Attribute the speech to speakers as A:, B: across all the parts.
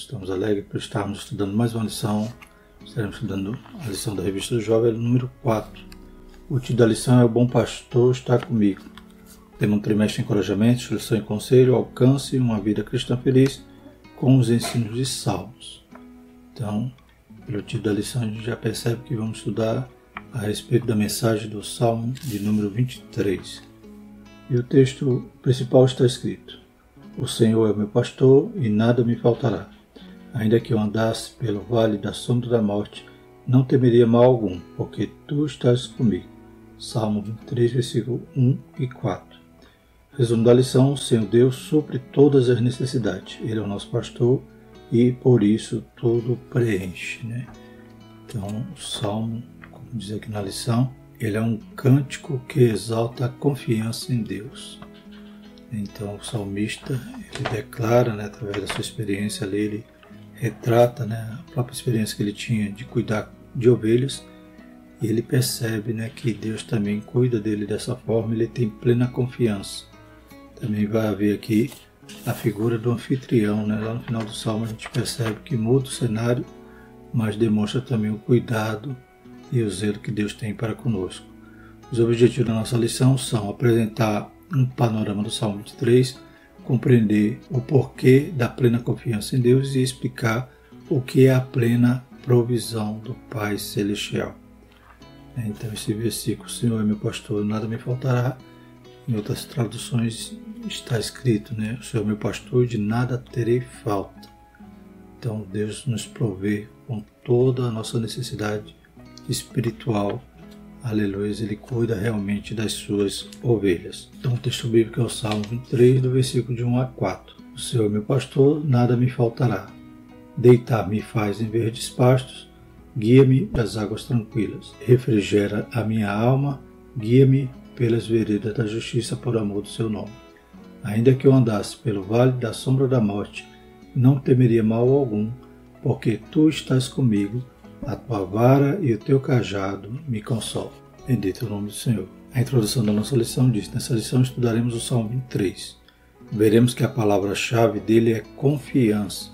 A: estamos alegres por estarmos estudando mais uma lição. Estaremos estudando a lição da Revista do Jovem, número 4. O título da lição é O Bom Pastor está comigo. Tema um trimestre de encorajamento, instrução e conselho, alcance uma vida cristã feliz com os ensinos de Salmos. Então, pelo título da lição, a gente já percebe que vamos estudar a respeito da mensagem do Salmo de número 23. E o texto principal está escrito: O Senhor é meu pastor e nada me faltará. Ainda que eu andasse pelo vale da sombra da morte, não temeria mal algum, porque tu estás comigo. Salmo 23, versículo 1 e 4. Resumo da lição: o Senhor Deus supre todas as necessidades. Ele é o nosso pastor e por isso tudo preenche. Né? Então, o Salmo, como diz aqui na lição, ele é um cântico que exalta a confiança em Deus. Então, o salmista ele declara, né, através da sua experiência ali, ele retrata né, a própria experiência que ele tinha de cuidar de ovelhas e ele percebe né, que Deus também cuida dele dessa forma, ele tem plena confiança. Também vai haver aqui a figura do anfitrião. Né? Lá no final do salmo a gente percebe que muda o cenário, mas demonstra também o cuidado e o zelo que Deus tem para conosco. Os objetivos da nossa lição são apresentar um panorama do Salmo 23, compreender o porquê da plena confiança em Deus e explicar o que é a plena provisão do Pai Celestial. Então, esse versículo, Senhor é meu pastor, nada me faltará, em outras traduções está escrito, né? O Senhor é meu pastor, de nada terei falta. Então, Deus nos provê com toda a nossa necessidade espiritual. Aleluia, ele cuida realmente das suas ovelhas. Então, o texto bíblico é o Salmo 23, do versículo de 1 a 4. O Senhor é meu pastor, nada me faltará. Deitar-me faz em verdes pastos, guia-me das águas tranquilas. Refrigera a minha alma, guia-me pelas veredas da justiça por amor do seu nome. Ainda que eu andasse pelo vale da sombra da morte, não temeria mal algum, porque tu estás comigo, a tua vara e o teu cajado me consolam. Bendito é o nome do Senhor. A introdução da nossa lição diz: nessa lição estudaremos o Salmo 23. Veremos que a palavra-chave dele é confiança.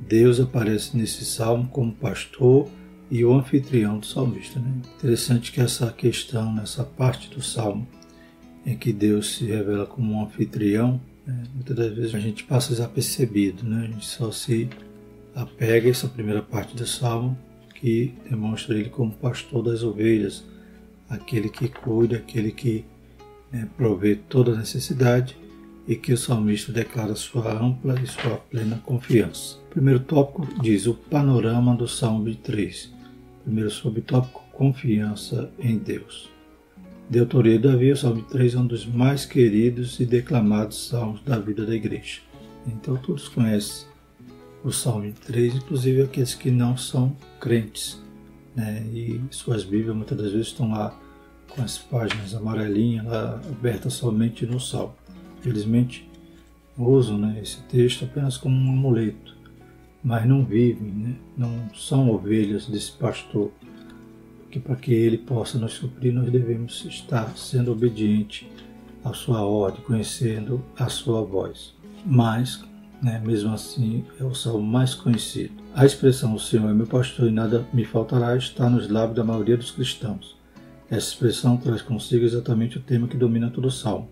A: Deus aparece nesse salmo como pastor e o anfitrião do salmista. Né? Interessante que essa questão, nessa parte do salmo, em que Deus se revela como um anfitrião, né? muitas das vezes a gente passa desapercebido, né? a gente só se apega a essa primeira parte do salmo que demonstra ele como pastor das ovelhas, aquele que cuida, aquele que né, provê toda necessidade e que o salmista declara sua ampla e sua plena confiança. Primeiro tópico diz o panorama do Salmo 3. Primeiro subtópico, confiança em Deus. De autoria de Davi, o Salmo 3 é um dos mais queridos e declamados salmos da vida da igreja. Então todos conhecem o Salmo 3, inclusive aqueles que não são crentes. Né? E suas Bíblias muitas das vezes estão lá com as páginas amarelinhas lá abertas somente no Salmo. Felizmente usam né, esse texto apenas como um amuleto, mas não vivem, né? não são ovelhas desse pastor. Que para que ele possa nos suprir, nós devemos estar sendo obediente à sua ordem, conhecendo a sua voz. Mas né? mesmo assim é o salmo mais conhecido. A expressão O Senhor é meu pastor e nada me faltará está nos lábios da maioria dos cristãos. Essa expressão traz consigo exatamente o tema que domina todo o salmo,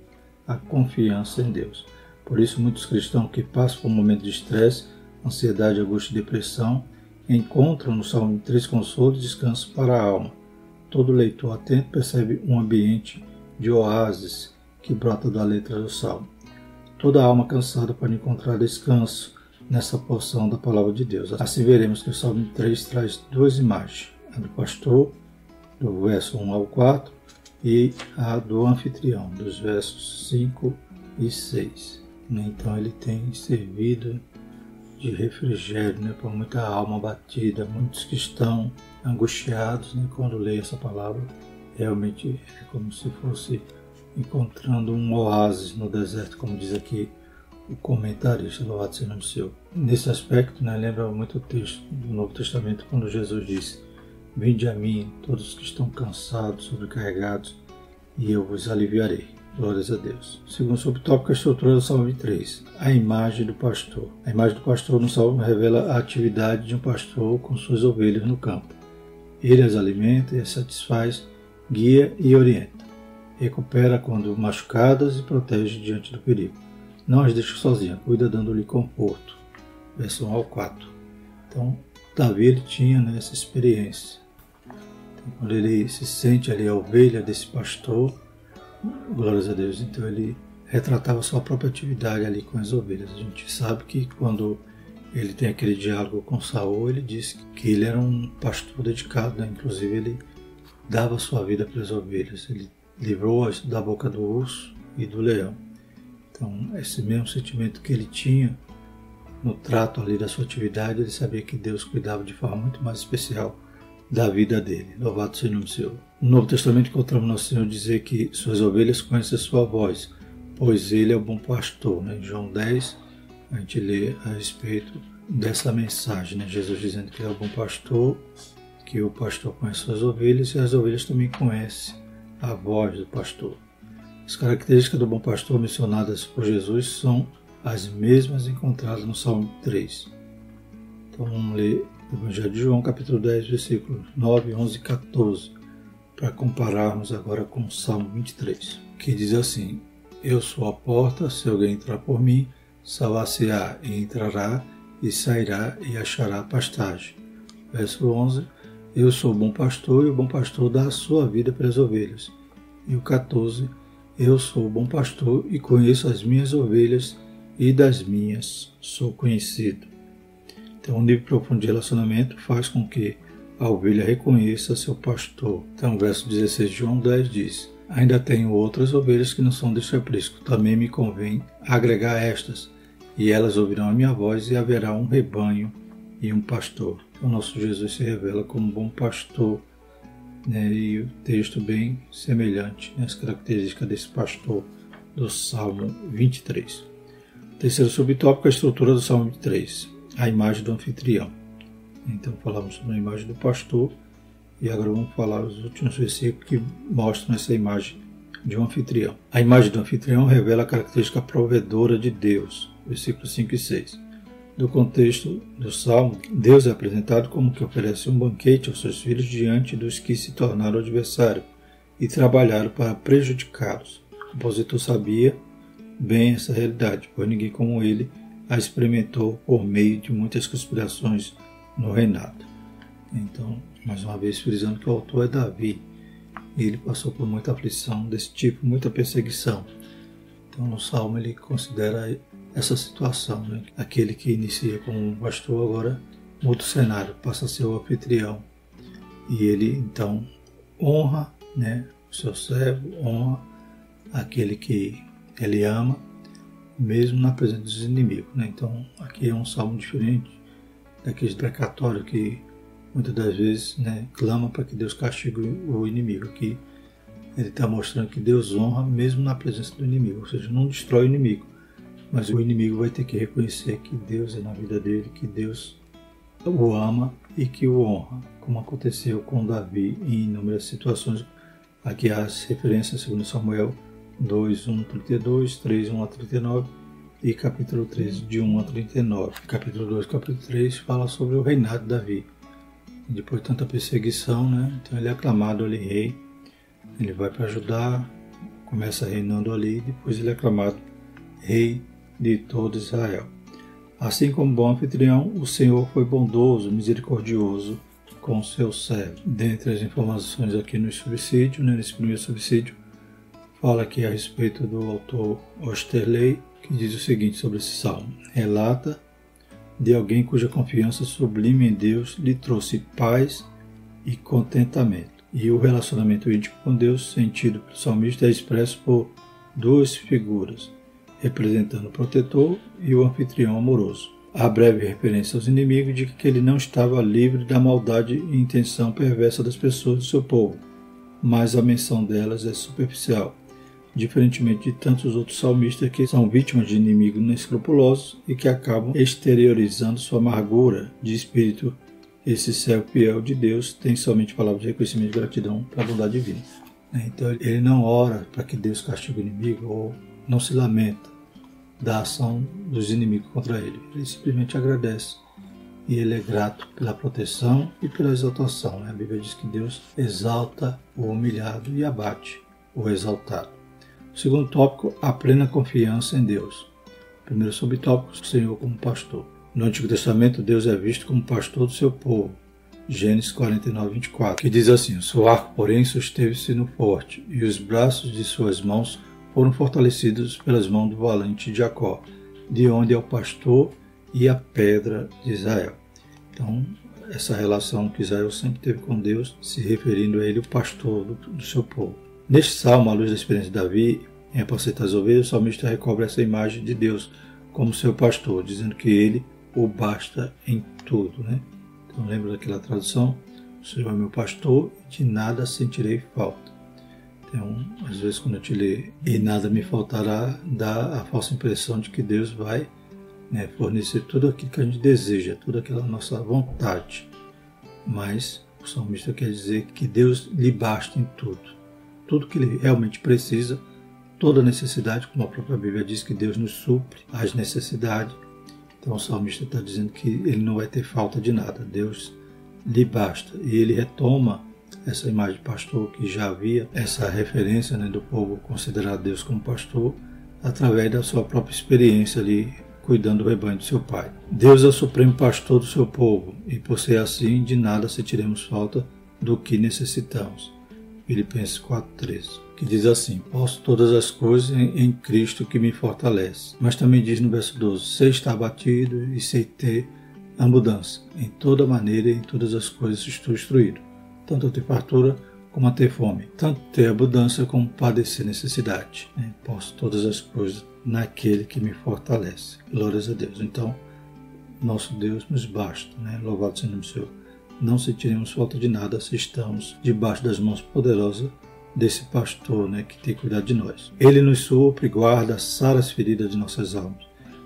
A: a confiança em Deus. Por isso, muitos cristãos que passam por um momento de estresse, ansiedade, angústia e depressão encontram no Salmo 3 consolo e descanso para a alma. Todo leitor atento percebe um ambiente de oásis que brota da letra do Salmo. Toda alma cansada pode encontrar descanso nessa porção da palavra de Deus. Assim veremos que o Salmo 3 traz duas imagens, a do pastor, do verso 1 ao 4, e a do anfitrião, dos versos 5 e 6. Então ele tem servido de refrigério né, para muita alma batida, muitos que estão angustiados né, quando leem essa palavra. Realmente é como se fosse encontrando um oásis no deserto, como diz aqui o comentarista, louvado seja o seu. Nesse aspecto, né, lembra muito o texto do Novo Testamento, quando Jesus disse, Vinde a mim, todos que estão cansados, sobrecarregados, e eu vos aliviarei. Glórias a Deus. Segundo subtópico, a estrutura do Salmo 23. A imagem do pastor. A imagem do pastor no Salmo revela a atividade de um pastor com suas ovelhas no campo. Ele as alimenta e as satisfaz, guia e orienta. Recupera quando machucadas e protege diante do perigo. Não as deixa sozinhas, cuida dando-lhe conforto. Verso 1 ao 4. Então, Davi ele tinha né, essa experiência. Então, quando ele se sente ali a ovelha desse pastor, glórias a Deus, então ele retratava sua própria atividade ali com as ovelhas. A gente sabe que quando ele tem aquele diálogo com Saul, ele diz que ele era um pastor dedicado, né? inclusive ele dava sua vida para as ovelhas, ele livrou-as da boca do urso e do leão. Então, esse mesmo sentimento que ele tinha no trato ali da sua atividade, ele sabia que Deus cuidava de forma muito mais especial da vida dele. Louvado seja o nome do Senhor. No Novo Testamento encontramos Nosso Senhor dizer que suas ovelhas conhecem a sua voz, pois ele é o bom pastor. Né? Em João 10, a gente lê a respeito dessa mensagem, né? Jesus dizendo que ele é o bom pastor, que o pastor conhece suas ovelhas e as ovelhas também conhecem a voz do pastor. As características do bom pastor mencionadas por Jesus são as mesmas encontradas no Salmo 3. Então vamos ler o Evangelho de João, capítulo 10, versículos 9, 11 e 14, para compararmos agora com o Salmo 23, que diz assim: Eu sou a porta, se alguém entrar por mim, salvar-se-á e entrará, e sairá e achará pastagem. Verso 11: Eu sou o bom pastor, e o bom pastor dá a sua vida pelas ovelhas. E o 14: Eu sou o bom pastor e conheço as minhas ovelhas e das minhas sou conhecido. Então, um nível profundo de relacionamento faz com que a ovelha reconheça seu pastor. Então, o verso 16 de João 10 diz: Ainda tenho outras ovelhas que não são deste aprisco, também me convém agregar estas, e elas ouvirão a minha voz, e haverá um rebanho e um pastor. O nosso Jesus se revela como bom pastor, né? e o texto bem semelhante às características desse pastor do Salmo 23. Terceiro subtópico, a estrutura do Salmo 23, a imagem do anfitrião. Então falamos sobre a imagem do pastor e agora vamos falar os últimos versículos que mostram essa imagem de um anfitrião. A imagem do anfitrião revela a característica provedora de Deus, versículos 5 e 6. Do contexto do Salmo, Deus é apresentado como que oferece um banquete aos seus filhos diante dos que se tornaram adversários e trabalharam para prejudicá-los. O compositor sabia bem essa realidade, pois ninguém como ele a experimentou por meio de muitas conspirações no reinado. Então, mais uma vez frisando que o autor é Davi, e ele passou por muita aflição desse tipo, muita perseguição. Então, no Salmo ele considera essa situação, né? aquele que inicia como pastor agora muda o cenário, passa a ser o anfitrião, e ele então honra né, o seu servo, honra aquele que ele ama, mesmo na presença dos inimigos. Né? Então, aqui é um salmo diferente daqueles precatórios que muitas das vezes né, clama para que Deus castigue o inimigo. Aqui ele está mostrando que Deus honra mesmo na presença do inimigo, ou seja, não destrói o inimigo, mas o inimigo vai ter que reconhecer que Deus é na vida dele, que Deus o ama e que o honra, como aconteceu com Davi em inúmeras situações. Aqui há as referências, segundo Samuel 2, 1 32, 3, 1 a 39 e capítulo 3, de 1 a 39. Capítulo 2 capítulo 3 fala sobre o reinado de Davi. Depois de tanta perseguição, né? Então ele é aclamado ali rei. Ele vai para Judá, começa reinando ali, depois ele é aclamado rei de todo Israel. Assim como bom anfitrião, o Senhor foi bondoso, misericordioso com seu servo. Dentre as informações aqui no subsídio, né, nesse primeiro subsídio, fala aqui a respeito do autor Osterley, que diz o seguinte sobre esse salmo: relata de alguém cuja confiança sublime em Deus lhe trouxe paz e contentamento. E o relacionamento íntimo com Deus, sentido pelo salmista, é expresso por duas figuras, representando o protetor e o anfitrião amoroso. Há breve referência aos inimigos de que ele não estava livre da maldade e intenção perversa das pessoas do seu povo, mas a menção delas é superficial diferentemente de tantos outros salmistas que são vítimas de inimigos inescrupulosos e que acabam exteriorizando sua amargura de espírito. Esse servo fiel de Deus tem somente palavras de reconhecimento e gratidão para a bondade divina. Então ele não ora para que Deus castigue o inimigo ou não se lamenta da ação dos inimigos contra ele. Ele simplesmente agradece e ele é grato pela proteção e pela exaltação. Né? A Bíblia diz que Deus exalta o humilhado e abate o exaltado. O segundo tópico, a plena confiança em Deus. O primeiro subtópico, o Senhor como pastor. No Antigo Testamento, Deus é visto como pastor do seu povo. Gênesis 49, 24, que diz assim: O seu arco, porém, susteve-se no forte, e os braços de suas mãos foram fortalecidos pelas mãos do valente Jacó, de onde é o pastor e a pedra de Israel. Então, essa relação que Israel sempre teve com Deus, se referindo a ele, o pastor do, do seu povo. Neste salmo, à luz da experiência de Davi, em apacentar as ovelhas, o salmista recobre essa imagem de Deus como seu pastor, dizendo que ele o basta em tudo. Né? Então, lembra daquela tradução? O Senhor é meu pastor de nada sentirei falta. Então, às vezes, quando eu te lê e nada me faltará, dá a falsa impressão de que Deus vai né, fornecer tudo aquilo que a gente deseja, toda aquela nossa vontade. Mas o salmista quer dizer que Deus lhe basta em tudo. Tudo que ele realmente precisa, toda necessidade, como a própria Bíblia diz que Deus nos supre as necessidades. Então o salmista está dizendo que ele não vai ter falta de nada, Deus lhe basta. E ele retoma essa imagem de pastor que já havia, essa referência né, do povo considerar Deus como pastor, através da sua própria experiência ali cuidando do rebanho do seu pai. Deus é o supremo pastor do seu povo, e por ser assim, de nada sentiremos falta do que necessitamos. Filipenses 4,13, que diz assim: Posso todas as coisas em Cristo que me fortalece. Mas também diz no verso 12: Sei estar batido e sei ter a mudança. Em toda maneira e em todas as coisas estou instruído, tanto ter fartura como a ter fome, tanto ter abundância como padecer necessidade. Posso todas as coisas naquele que me fortalece. Glórias a Deus. Então, nosso Deus nos basta, né? Louvado seja o nome do Senhor. Não sentiremos falta de nada se estamos debaixo das mãos poderosas desse pastor, né, que tem cuidado de nós. Ele nos supre, guarda, sara as feridas de nossas almas.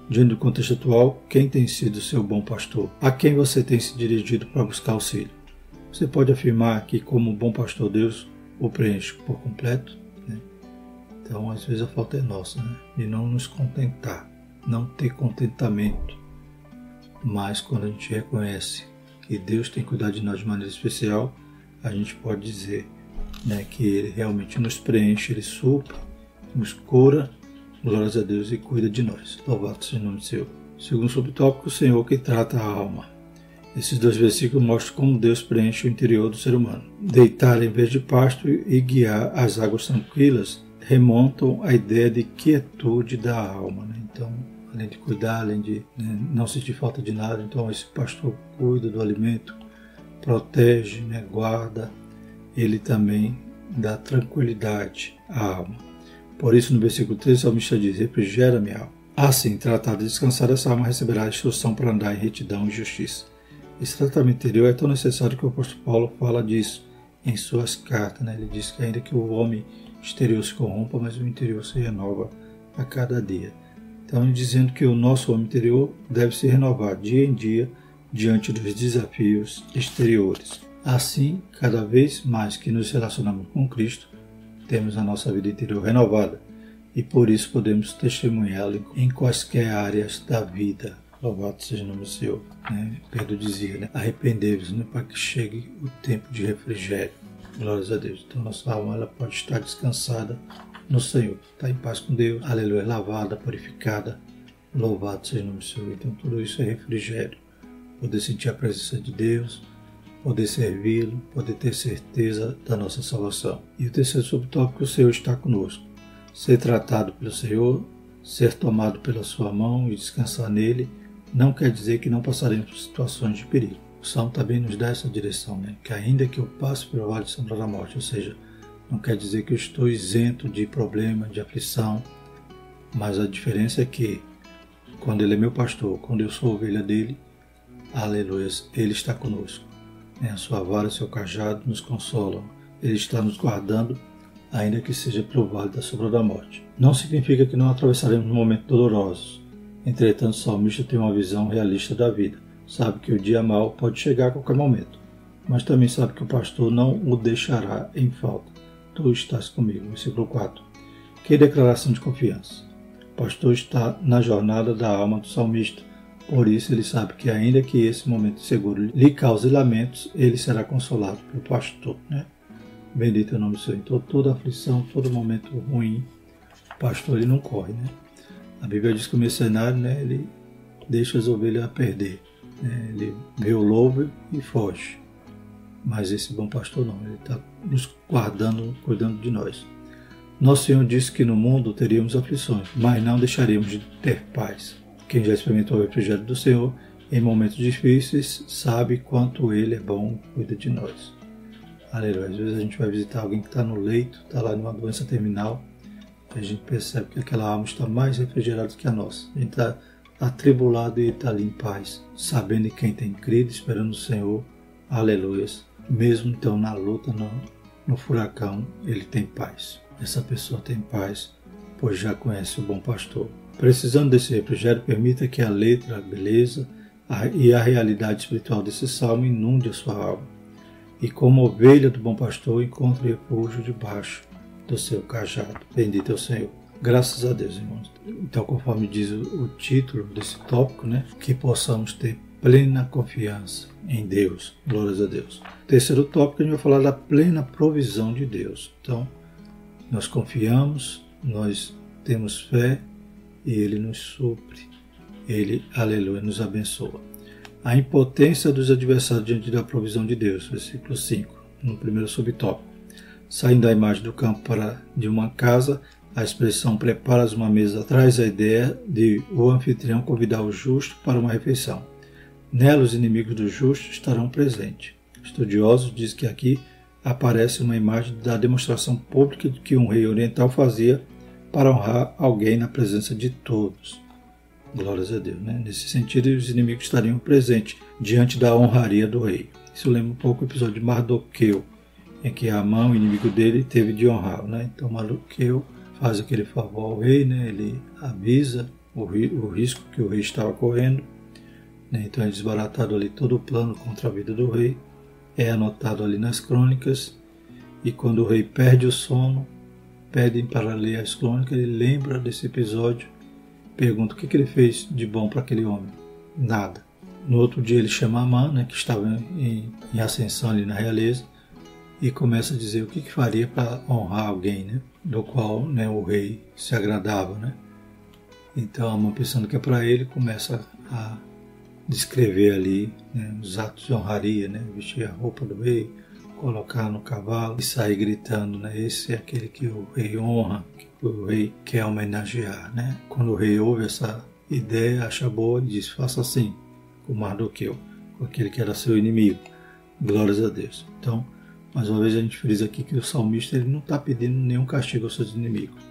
A: Diante do contexto atual, quem tem sido seu bom pastor? A quem você tem se dirigido para buscar auxílio? Você pode afirmar que, como bom pastor, Deus o preenche por completo? Então, às vezes, a falta é nossa, né? de não nos contentar, não ter contentamento. Mas, quando a gente reconhece que Deus tem cuidado de nós de maneira especial, a gente pode dizer né, que Ele realmente nos preenche, Ele supra, nos cura, glórias a Deus, e cuida de nós. Louvado seja o nome do Senhor. Segundo subtópico, o Senhor que trata a alma. Esses dois versículos mostram como Deus preenche o interior do ser humano. Deitar em vez de pasto e guiar as águas tranquilas remontam à ideia de quietude da alma. Né? Então, além de cuidar, além de né, não sentir falta de nada, então esse pastor cuida do alimento, protege, né, guarda, ele também dá tranquilidade à alma. Por isso, no versículo 3, o salmista diz: Refrigera minha alma. Assim, tratado de descansar, essa alma receberá a instrução para andar em retidão e justiça. Esse tratamento interior é tão necessário que o apóstolo Paulo fala disso em suas cartas. Né? Ele diz que ainda que o homem exterior se corrompa, mas o interior se renova a cada dia. Então, dizendo que o nosso homem interior deve se renovar dia em dia diante dos desafios exteriores. Assim, cada vez mais que nos relacionamos com Cristo, temos a nossa vida interior renovada e por isso podemos testemunhá-lo em quaisquer áreas da vida. Louvado seja o nome do Senhor. Né? Pedro dizia, né? arrependei-vos né? para que chegue o tempo de refrigério. Glórias a Deus. Então nossa alma ela pode estar descansada no Senhor. Está em paz com Deus. Aleluia. Lavada, purificada. Louvado seja o nome do Senhor. Então tudo isso é refrigério. Poder sentir a presença de Deus, poder servi-lo, poder ter certeza da nossa salvação. E o terceiro subtópico, o Senhor está conosco. Ser tratado pelo Senhor, ser tomado pela sua mão e descansar nele, não quer dizer que não passaremos por situações de perigo. O Salmo também nos dá essa direção, né? que ainda que eu passe pelo vale de sombra da morte, ou seja, não quer dizer que eu estou isento de problema, de aflição, mas a diferença é que quando Ele é meu pastor, quando eu sou ovelha dele, aleluia, Ele está conosco. Né? A sua vara, seu cajado nos consolam. Ele está nos guardando, ainda que seja pelo vale da sombra da morte. Não significa que não atravessaremos momentos dolorosos. Entretanto, o salmista tem uma visão realista da vida sabe que o dia mau pode chegar a qualquer momento, mas também sabe que o pastor não o deixará em falta. tu estás comigo. Versículo 4. Que declaração de confiança. O pastor está na jornada da alma do salmista. Por isso ele sabe que ainda que esse momento seguro lhe cause lamentos, ele será consolado pelo pastor. Né? Bendito é o nome do Senhor. Então toda aflição, todo momento ruim, o pastor ele não corre. Né? A Bíblia diz que o mercenário né, ele deixa as ovelhas perder. Né? Ele vê o lobo e foge. Mas esse bom pastor não, ele está nos guardando, cuidando de nós. Nosso Senhor disse que no mundo teríamos aflições, mas não deixaríamos de ter paz. Quem já experimentou o refrigério do Senhor em momentos difíceis sabe quanto Ele é bom, cuida de nós. Aleluia. Às vezes a gente vai visitar alguém que está no leito, está lá numa doença terminal, e a gente percebe que aquela alma está mais refrigerada que a nossa. A gente está atribulado e está ali em paz, sabendo quem tem crido, esperando o Senhor. Aleluia mesmo então na luta, no, no furacão, ele tem paz. Essa pessoa tem paz, pois já conhece o bom pastor. Precisando desse refrigério, permita que a letra, a beleza a, e a realidade espiritual desse salmo inunde a sua alma. E como ovelha do bom pastor, encontre refúgio debaixo do seu cajado. Bendito é o Senhor. Graças a Deus, irmãos. Então, conforme diz o, título desse tópico, né, que possamos ter plena confiança em Deus. Glórias a Deus. Terceiro tópico, a gente vai falar da plena provisão de Deus. Então, nós confiamos, nós temos fé e Ele nos supre. Ele, aleluia, nos abençoa. A impotência dos adversários diante da provisão de Deus, versículo 5, no primeiro subtópico. Saindo da imagem do campo para de uma casa, a expressão preparas uma mesa traz a ideia de o anfitrião convidar o justo para uma refeição. Nela, os inimigos do justo estarão presentes. Estudiosos dizem que aqui aparece uma imagem da demonstração pública que um rei oriental fazia para honrar alguém na presença de todos. Glórias a Deus. Né? Nesse sentido, os inimigos estariam presentes diante da honraria do rei. Isso lembra um pouco o episódio de Mardoqueu, em que Amã, o inimigo dele, teve de honrá-lo. Né? Então, Mardoqueu faz aquele favor ao rei, né? ele avisa o, o risco que o rei estava correndo né? Então é desbaratado ali todo o plano contra a vida do rei, é anotado ali nas crônicas, e quando o rei perde o sono, pedem para ler as crônicas, ele lembra desse episódio, pergunta o que, que ele fez de bom para aquele homem. Nada. No outro dia ele chama Amã, né, que estava em, em ascensão ali na realeza, e começa a dizer o que, que faria para honrar alguém, né, do qual né, o rei se agradava. Né. Então Amã, pensando que é para ele, começa a descrever ali né, os atos de honraria, né, vestir a roupa do rei, colocar no cavalo e sair gritando, né, esse é aquele que o rei honra, que o rei quer homenagear. Né? Quando o rei ouve essa ideia, acha boa e diz, faça assim, com Mardoqueu, com aquele que era seu inimigo. Glórias a Deus. Então, mais uma vez a gente frisa aqui que o salmista ele não está pedindo nenhum castigo aos seus inimigos,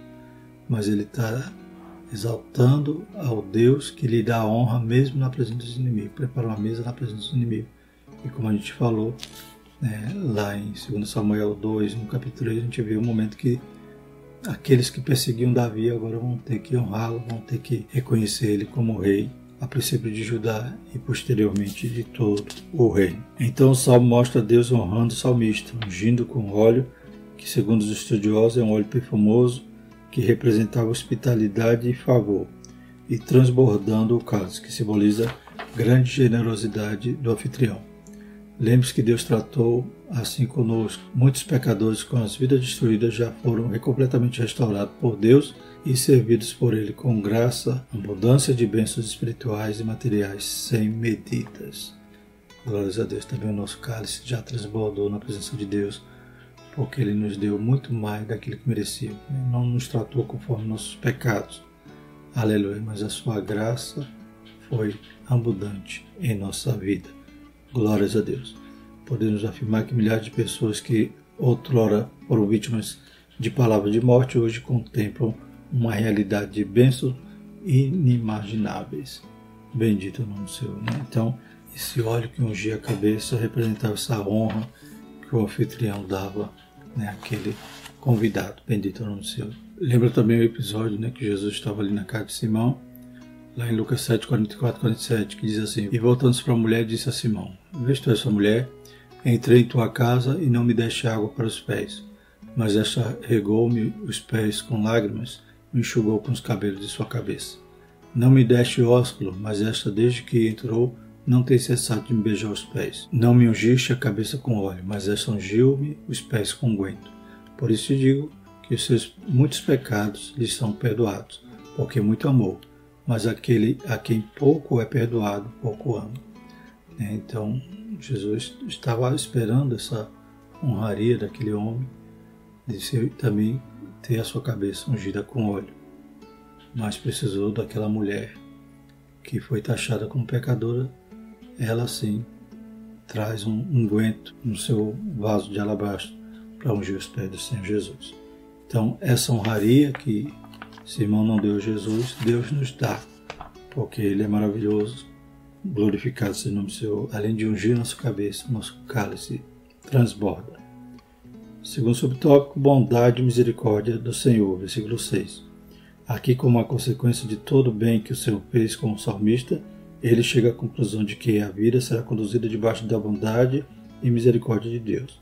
A: mas ele está exaltando ao Deus que lhe dá honra mesmo na presença dos inimigos, prepara uma mesa na presença dos inimigos. E como a gente falou né, lá em 2 Samuel 2, no capítulo 3, a gente vê o um momento que aqueles que perseguiam Davi agora vão ter que honrá-lo, vão ter que reconhecer ele como rei, a princípio de Judá e posteriormente de todo o reino. Então o salmo mostra Deus honrando o salmista, ungindo com óleo, que segundo os estudiosos é um óleo perfumoso, que representava hospitalidade e favor, e transbordando o cálice, que simboliza grande generosidade do anfitrião. Lembre-se que Deus tratou assim conosco. Muitos pecadores com as vidas destruídas já foram completamente restaurados por Deus e servidos por Ele com graça, abundância de bênçãos espirituais e materiais sem medidas. Glórias a Deus. Também o nosso cálice já transbordou na presença de Deus porque Ele nos deu muito mais daquilo que merecíamos. Não nos tratou conforme nossos pecados. Aleluia, mas a sua graça foi abundante em nossa vida. Glórias a Deus. Podemos afirmar que milhares de pessoas que outrora foram vítimas de palavras de morte hoje contemplam uma realidade de bênçãos inimagináveis. Bendito o nome Senhor. Né? Então, esse óleo que ungia a cabeça representava essa honra que o anfitrião dava né, aquele convidado. Bendito o nome Senhor. Lembra também o episódio né, que Jesus estava ali na casa de Simão, lá em Lucas 7, 44, 47, que diz assim: E voltando-se para a mulher, disse a Simão: Vês tu essa mulher? Entrei em tua casa e não me deste água para os pés, mas esta regou-me os pés com lágrimas, enxugou com os cabelos de sua cabeça. Não me deste ósculo, mas esta, desde que entrou, não tem cessado de me beijar os pés. Não me ungiste a cabeça com óleo, mas esta ungiu-me os pés com unguento. Por isso digo que os seus muitos pecados lhe são perdoados, porque muito amou, mas aquele a quem pouco é perdoado, pouco ama. Então, Jesus estava esperando essa honraria daquele homem, de ser, também ter a sua cabeça ungida com óleo, mas precisou daquela mulher que foi taxada como pecadora, ela sim traz um unguento no seu vaso de alabastro para ungir os pés do Senhor Jesus. Então, essa honraria que Simão não deu a Jesus, Deus nos dá, porque Ele é maravilhoso, glorificado seja o nome do Senhor, além de ungir nossa cabeça, nosso cálice transborda. Segundo subtópico, bondade e misericórdia do Senhor, versículo 6. Aqui, como a consequência de todo o bem que o Senhor fez como salmista, ele chega à conclusão de que a vida será conduzida debaixo da bondade e misericórdia de Deus.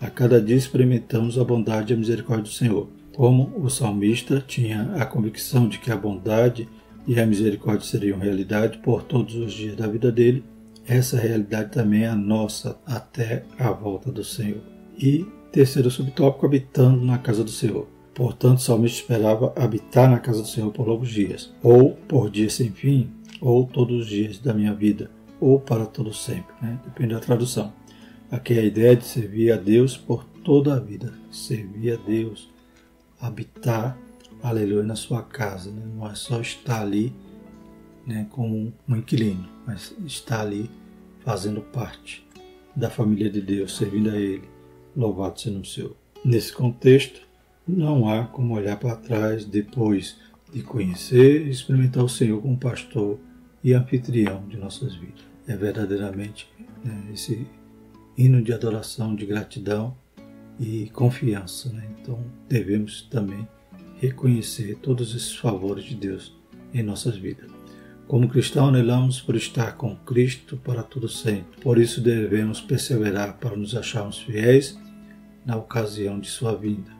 A: A cada dia experimentamos a bondade e a misericórdia do Senhor. Como o salmista tinha a convicção de que a bondade e a misericórdia seriam realidade por todos os dias da vida dele, essa realidade também é a nossa até a volta do Senhor. E terceiro subtópico, habitando na casa do Senhor. Portanto, o salmista esperava habitar na casa do Senhor por longos dias, ou por dias sem fim, ou todos os dias da minha vida, ou para todo sempre, né? depende da tradução. Aqui é a ideia de servir a Deus por toda a vida, servir a Deus, habitar aleluia, na sua casa. Né? Não é só estar ali né, como um inquilino, mas estar ali fazendo parte da família de Deus, servindo a Ele. Louvado seja o Senhor. Nesse contexto, não há como olhar para trás depois de conhecer e experimentar o Senhor como pastor e anfitrião de nossas vidas. É verdadeiramente né, esse hino de adoração, de gratidão e confiança. Né? Então devemos também reconhecer todos esses favores de Deus em nossas vidas. Como cristãos, anelamos por estar com Cristo para todo sempre. Por isso devemos perseverar para nos acharmos fiéis na ocasião de sua vinda.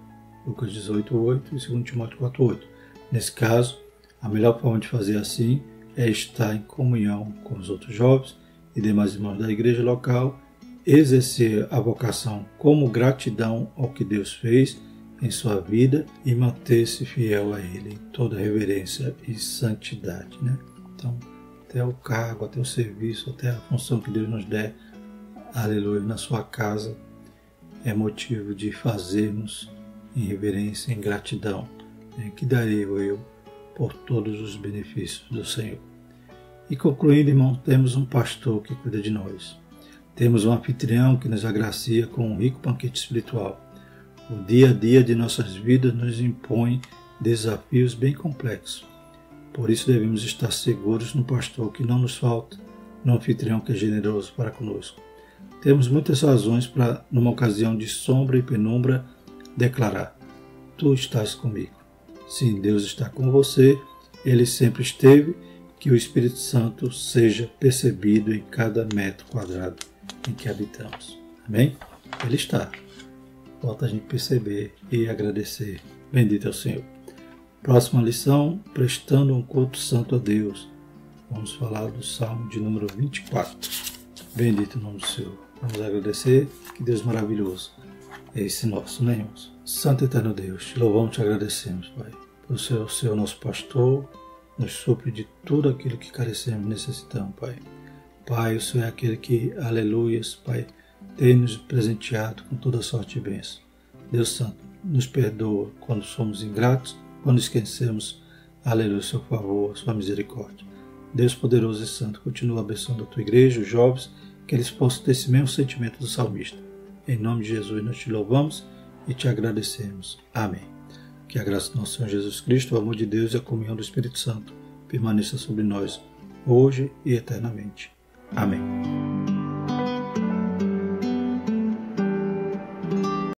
A: Lucas 18:8 e 2 Timóteo 4:8. Nesse caso, a melhor forma de fazer assim é estar em comunhão com os outros jovens e demais irmãos da igreja local, exercer a vocação como gratidão ao que Deus fez em sua vida e manter-se fiel a Ele em toda reverência e santidade. Né? Então, até o cargo, até o serviço, até a função que Deus nos der, aleluia, na sua casa, é motivo de fazermos em reverência, em gratidão, né? que darei eu por todos os benefícios do Senhor. E concluindo, irmão, temos um pastor que cuida de nós. Temos um anfitrião que nos agracia com um rico banquete espiritual. O dia a dia de nossas vidas nos impõe desafios bem complexos. Por isso devemos estar seguros no pastor que não nos falta, no anfitrião que é generoso para conosco. Temos muitas razões para, numa ocasião de sombra e penumbra, declarar: Tu estás comigo. Sim, Deus está com você, Ele sempre esteve, que o Espírito Santo seja percebido em cada metro quadrado em que habitamos. Amém? Ele está. Falta a gente perceber e agradecer. Bendito é o Senhor. Próxima lição, prestando um culto santo a Deus. Vamos falar do Salmo de número 24. Bendito o nome do Senhor. Vamos agradecer. Que Deus maravilhoso é esse nosso, né, irmãos? Santo Eterno Deus, te louvamos te agradecemos, Pai. Por ser o Senhor nosso pastor, nos supre de tudo aquilo que carecemos e necessitamos, Pai. Pai, o Senhor é aquele que, aleluias, Pai, tem nos presenteado com toda sorte de bênção. Deus Santo, nos perdoa quando somos ingratos, quando esquecemos, aleluia, o seu favor, a sua misericórdia. Deus poderoso e santo, continua abençoando a tua igreja, os jovens, que eles possam ter esse mesmo sentimento do salmista. Em nome de Jesus, nós te louvamos e te agradecemos. Amém. Que a graça do nosso Senhor Jesus Cristo, o amor de Deus e a comunhão do Espírito Santo permaneça sobre nós, hoje e eternamente. Amém.